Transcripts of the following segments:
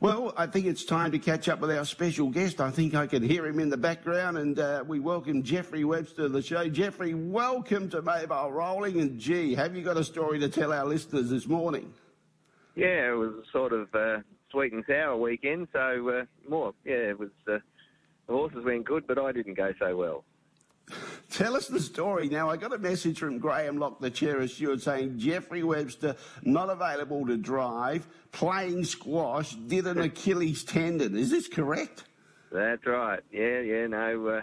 Well, I think it's time to catch up with our special guest. I think I can hear him in the background, and uh, we welcome Jeffrey Webster to the show. Jeffrey, welcome to Mobile Rolling. And gee, have you got a story to tell our listeners this morning? Yeah, it was a sort of uh, sweet and sour weekend, so uh, more. Yeah, it was. Uh, the horses went good, but I didn't go so well. Tell us the story. Now, I got a message from Graham Locke, the chair of steward, saying Jeffrey Webster not available to drive, playing squash, did an Achilles tendon. Is this correct? That's right. Yeah, yeah. No, uh,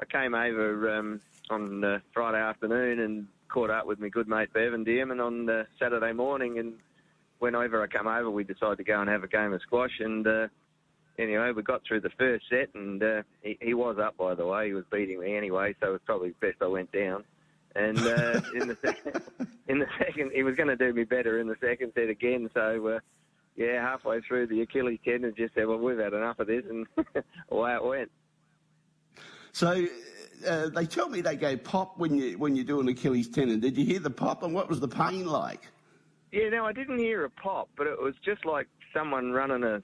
I came over um, on uh, Friday afternoon and caught up with my good mate Bevan Dearman on uh, Saturday morning, and whenever I come over, we decided to go and have a game of squash and. Anyway, we got through the first set, and uh, he, he was up, by the way. He was beating me anyway, so it was probably best I went down. And uh, in the second, in the second, he was going to do me better in the second set again. So, uh, yeah, halfway through the Achilles tendon, just said, "Well, we've had enough of this," and away it went. So. Uh, they tell me they go pop when you when you do an Achilles tendon. Did you hear the pop, and what was the pain like? Yeah, no, I didn't hear a pop, but it was just like someone running a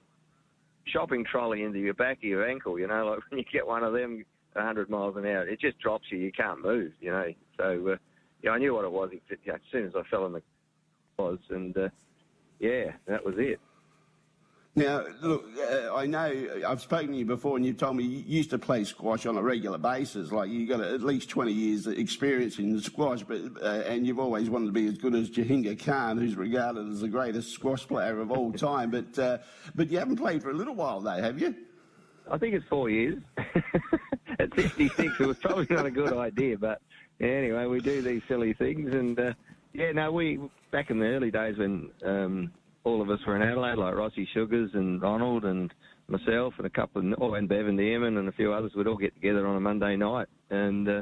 shopping trolley into your back of your ankle. You know, like when you get one of them 100 miles an hour, it just drops you. You can't move. You know, so uh, yeah, I knew what it was as soon as I fell in the was, and uh, yeah, that was it. Now, look, uh, I know I've spoken to you before, and you've told me you used to play squash on a regular basis. Like you've got at least 20 years experience in squash, but uh, and you've always wanted to be as good as Jahangir Khan, who's regarded as the greatest squash player of all time. but uh, but you haven't played for a little while, though, have you? I think it's four years. At 66, it was probably not a good idea, but anyway, we do these silly things, and uh, yeah, no, we back in the early days when. Um, all of us were in Adelaide, like Rossi Sugars and Ronald and myself and a couple of, oh, and Bevan Dearman and a few others would all get together on a Monday night. And, uh,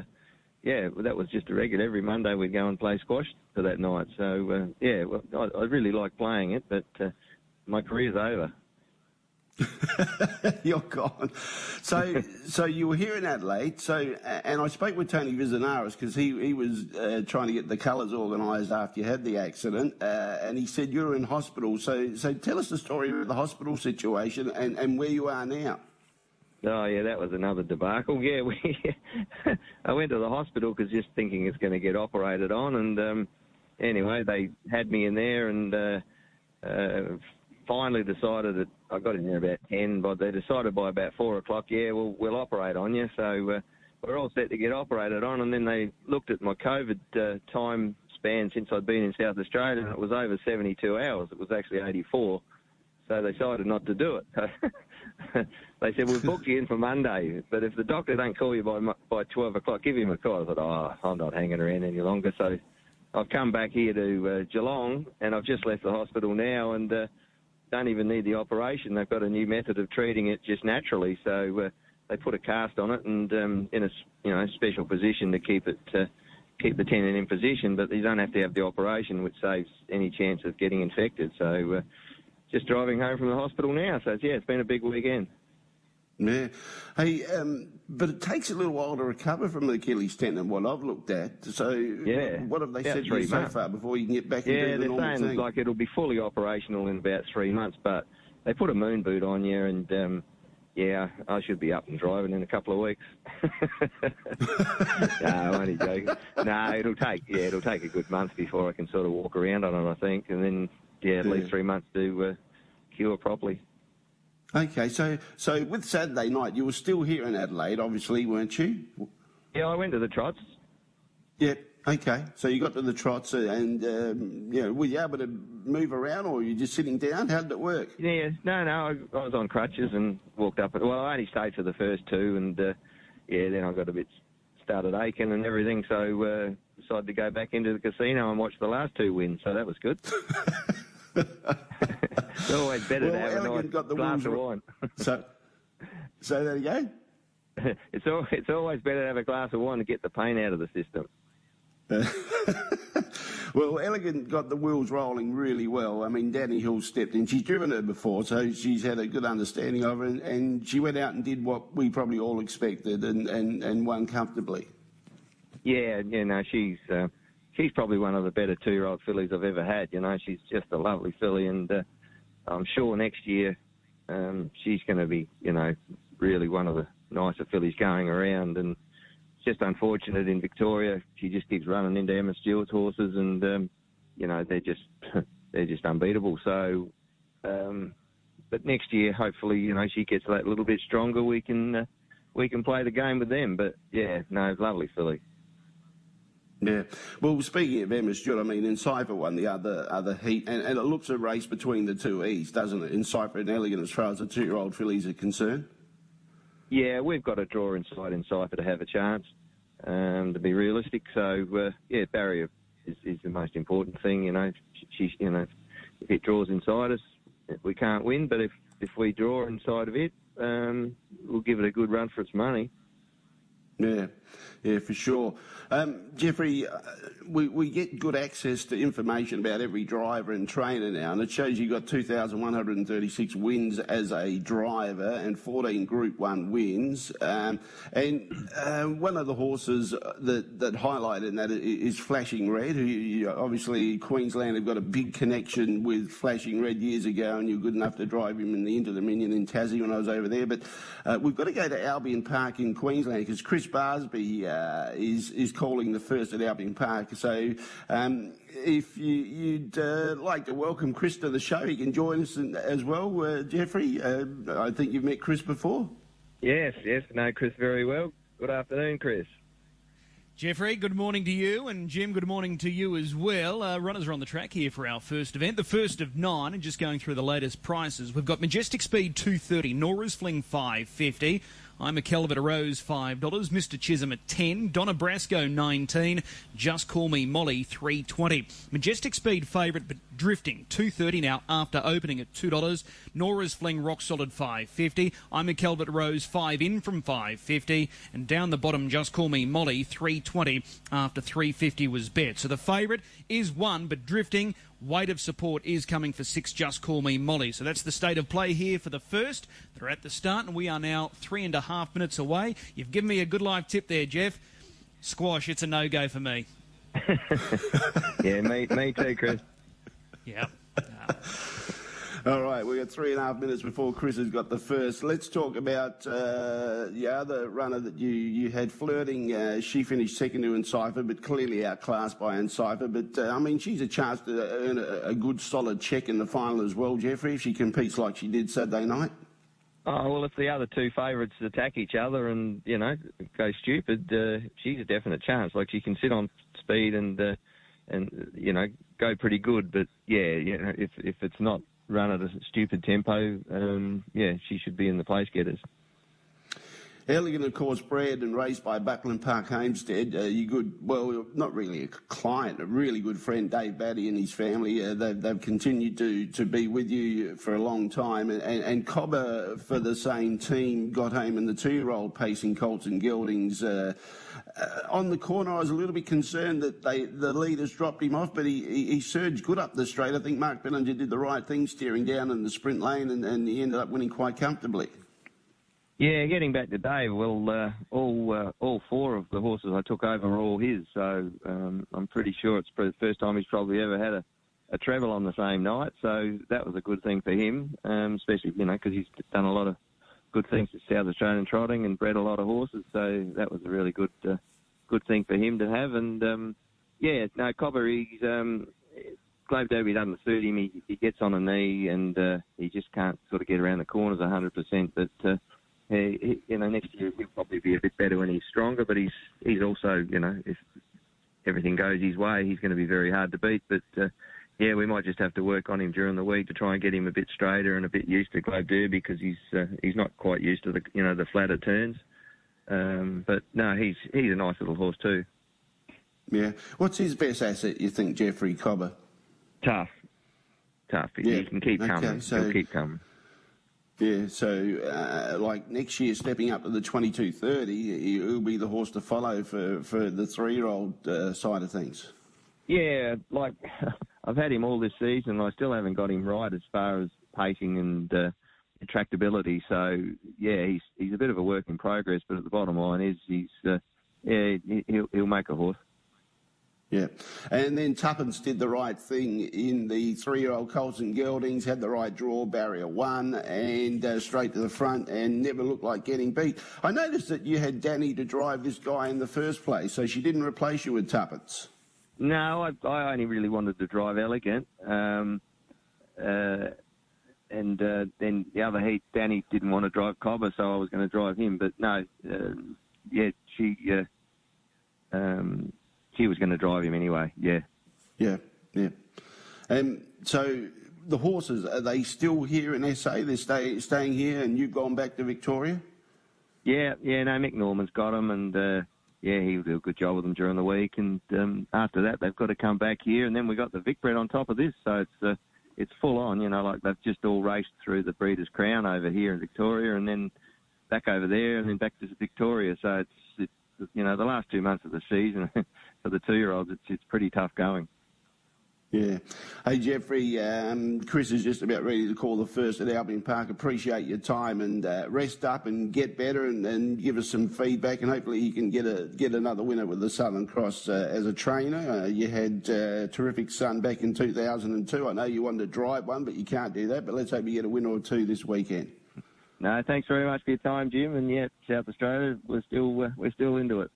yeah, that was just a regular. Every Monday we'd go and play squash for that night. So, uh, yeah, well, I, I really like playing it, but uh, my career's over. You're gone. So, so you were here in Adelaide. So, and I spoke with Tony Vizanaris because he he was uh, trying to get the colours organised after you had the accident, uh, and he said you were in hospital. So, so tell us the story of the hospital situation and, and where you are now. Oh yeah, that was another debacle. Yeah, we I went to the hospital because just thinking it's going to get operated on, and um, anyway, they had me in there and. Uh, uh, finally decided that I got in there about 10, but they decided by about 4 o'clock, yeah, we'll, we'll operate on you. So uh, we're all set to get operated on. And then they looked at my COVID uh, time span since I'd been in South Australia, and it was over 72 hours. It was actually 84. So they decided not to do it. they said, we've booked you in for Monday, but if the doctor don't call you by by 12 o'clock, give him a call. I thought, oh, I'm not hanging around any longer. So I've come back here to uh, Geelong, and I've just left the hospital now, and uh, don't even need the operation. They've got a new method of treating it just naturally. So uh, they put a cast on it and um, in a you know special position to keep it uh, keep the tendon in position. But you don't have to have the operation, which saves any chance of getting infected. So uh, just driving home from the hospital now. So yeah, it's been a big weekend. Yeah. Hey, um, but it takes a little while to recover from the Achilles tendon, what I've looked at. So, yeah. what have they said to you so far before you can get back yeah, into the normal they're saying like it'll be fully operational in about three months, but they put a moon boot on you, and um, yeah, I should be up and driving in a couple of weeks. no, I'm only joking. No, it'll take yeah, it'll take a good month before I can sort of walk around on it, I think, and then yeah, at yeah. least three months to uh, cure properly. Okay, so so with Saturday night, you were still here in Adelaide, obviously, weren't you? Yeah, I went to the trots. Yep. Okay, so you got to the trots, and um, you know, were you able to move around, or were you just sitting down? How did it work? Yeah, no, no, I, I was on crutches and walked up. Well, I only stayed for the first two, and uh, yeah, then I got a bit started aching and everything, so uh, decided to go back into the casino and watch the last two wins. So that was good. it's always better well, to have a nice got the glass of wine. so, say that again. it's all, it's always better to have a glass of wine to get the pain out of the system. well, Elegant got the wheels rolling really well. I mean, Danny Hill stepped in. She's driven her before, so she's had a good understanding of it. And, and she went out and did what we probably all expected and, and, and won comfortably. Yeah, you know, she's uh, she's probably one of the better two-year-old fillies I've ever had. You know, she's just a lovely filly, and uh, I'm sure next year um, she's going to be, you know, really one of the nicer fillies going around. And it's just unfortunate in Victoria. She just keeps running into Emma Stewart's horses, and um, you know they're just they're just unbeatable. So, um, but next year, hopefully, you know, she gets that little bit stronger. We can uh, we can play the game with them. But yeah, no, lovely filly. Yeah. Well, speaking of Emma Stewart, I mean, Encipher won the other other heat, and, and it looks a race between the two E's, doesn't it? Encipher and Elegant, as far as the two-year-old fillies are concerned. Yeah, we've got to draw inside Encipher to have a chance, um, to be realistic. So, uh, yeah, barrier is, is, the most important thing. You know, she, you know, if it draws inside us, we can't win. But if if we draw inside of it, um, we'll give it a good run for its money. Yeah, yeah, for sure. Um, Jeffrey, uh, we, we get good access to information about every driver and trainer now, and it shows you got 2,136 wins as a driver and 14 Group 1 wins. Um, and uh, one of the horses that, that highlighted that is Flashing Red, who obviously Queensland have got a big connection with Flashing Red years ago, and you're good enough to drive him in the Inter Dominion in Tassie when I was over there. But uh, we've got to go to Albion Park in Queensland because Chris Barsby uh, is is calling the first at Albion Park. So um, if you, would uh, like to welcome Chris to the show, he can join us in, as well. Uh, Jeffrey, uh, I think you've met Chris before. Yes, yes, know Chris very well. Good afternoon, Chris. Jeffrey, good morning to you, and Jim, good morning to you as well. Uh, runners are on the track here for our first event, the first of nine, and just going through the latest prices. We've got Majestic Speed 230, Nora's Fling 550. I'm a Calvert Rose $5. Mr. Chisholm at 10 Donna Brasco 19 Just Call Me Molly 320 Majestic Speed favourite, but drifting 230 now after opening at $2. Nora's Fling Rock Solid 550 I'm a Calvert Rose 5 in from 550 and down the bottom Just Call Me Molly 320 after 350 was bet. So the favourite is one, but drifting weight of support is coming for six Just Call Me Molly. So that's the state of play here for the first. They're at the start, and we are now three and a half minutes away. You've given me a good live tip there, Jeff. Squash, it's a no go for me. yeah, me, me too, Chris. Yeah. All right, we've got three and a half minutes before Chris has got the first. Let's talk about uh, the other runner that you, you had flirting. Uh, she finished second to Encipher, but clearly outclassed by Encipher. But, uh, I mean, she's a chance to earn a, a, good solid check in the final as well, Jeffrey, if she competes like she did Saturday night. Oh, well, if the other two favourites attack each other and, you know, go stupid, uh, she's a definite chance. Like, she can sit on speed and, uh, and you know, go pretty good. But, yeah, you know, if, if it's not run at a stupid tempo, um, yeah, she should be in the place getters. Elegant, of course, bred and raised by Buckland Park Homestead. Uh, you good, well, not really a client, a really good friend, Dave Batty and his family. Uh, they've, they've, continued to, to be with you for a long time. And, and, and Cobber, for the same team, got home in the two-year-old pacing Colts and Geldings. Uh, uh, on the corner, I was a little bit concerned that they, the leaders dropped him off, but he, he, he, surged good up the straight. I think Mark Bellinger did the right thing, steering down in the sprint lane, and, and he ended up winning quite comfortably. Yeah, getting back to Dave, well, uh, all uh, all four of the horses I took over are all his, so um, I'm pretty sure it's the first time he's probably ever had a, a treble on the same night. So that was a good thing for him, um, especially you know because he's done a lot of good things at South Australian trotting and bred a lot of horses. So that was a really good uh, good thing for him to have. And um, yeah, no, Cobber, he's um, Globe Derby doesn't suit him. He, he gets on a knee and uh, he just can't sort of get around the corners 100%. But uh, he, you know, next year he'll probably be a bit better when he's stronger. But he's he's also, you know, if everything goes his way, he's going to be very hard to beat. But uh, yeah, we might just have to work on him during the week to try and get him a bit straighter and a bit used to Globe Derby because he's uh, he's not quite used to the you know the flatter turns. Um, but no, he's he's a nice little horse too. Yeah. What's his best asset, you think, Jeffrey Cobber? Tough. Tough. Yeah. He can keep coming. So, He'll keep coming. Yeah, so uh, like next year, stepping up to the 2230, he'll be the horse to follow for, for the three year old uh, side of things. Yeah, like I've had him all this season. I still haven't got him right as far as pacing and uh, attractability. So yeah, he's he's a bit of a work in progress. But at the bottom line is he's uh, yeah he'll he'll make a horse. Yeah. And then Tuppence did the right thing in the three year old Colts and Geldings, had the right draw, barrier one, and uh, straight to the front, and never looked like getting beat. I noticed that you had Danny to drive this guy in the first place, so she didn't replace you with Tuppence. No, I, I only really wanted to drive Elegant. Um, uh, and uh, then the other heat, Danny didn't want to drive Cobber, so I was going to drive him. But no, uh, yeah, she. Uh, um, he was going to drive him anyway. Yeah. Yeah, yeah. Um, so the horses are they still here in SA? They're stay, staying here, and you've gone back to Victoria. Yeah, yeah. No, Mick Norman's got them, and uh, yeah, he'll do a good job with them during the week. And um, after that, they've got to come back here, and then we got the Vic Bred on top of this, so it's. Uh, it's full on, you know, like they've just all raced through the Breeders' Crown over here in Victoria, and then back over there, and then back to Victoria. So it's, it's you know, the last two months of the season for the two-year-olds, it's it's pretty tough going. Yeah. Hey, Jeffrey, um, Chris is just about ready to call the first at Albion Park. Appreciate your time and uh, rest up and get better and, and, give us some feedback. And hopefully you can get a get another winner with the Southern Cross uh, as a trainer. Uh, you had a uh, terrific son back in 2002. I know you wanted to drive one, but you can't do that. But let's hope you get a winner or two this weekend. No, thanks very much for your time, Jim. And yeah, South Australia, we're still uh, we're still into it.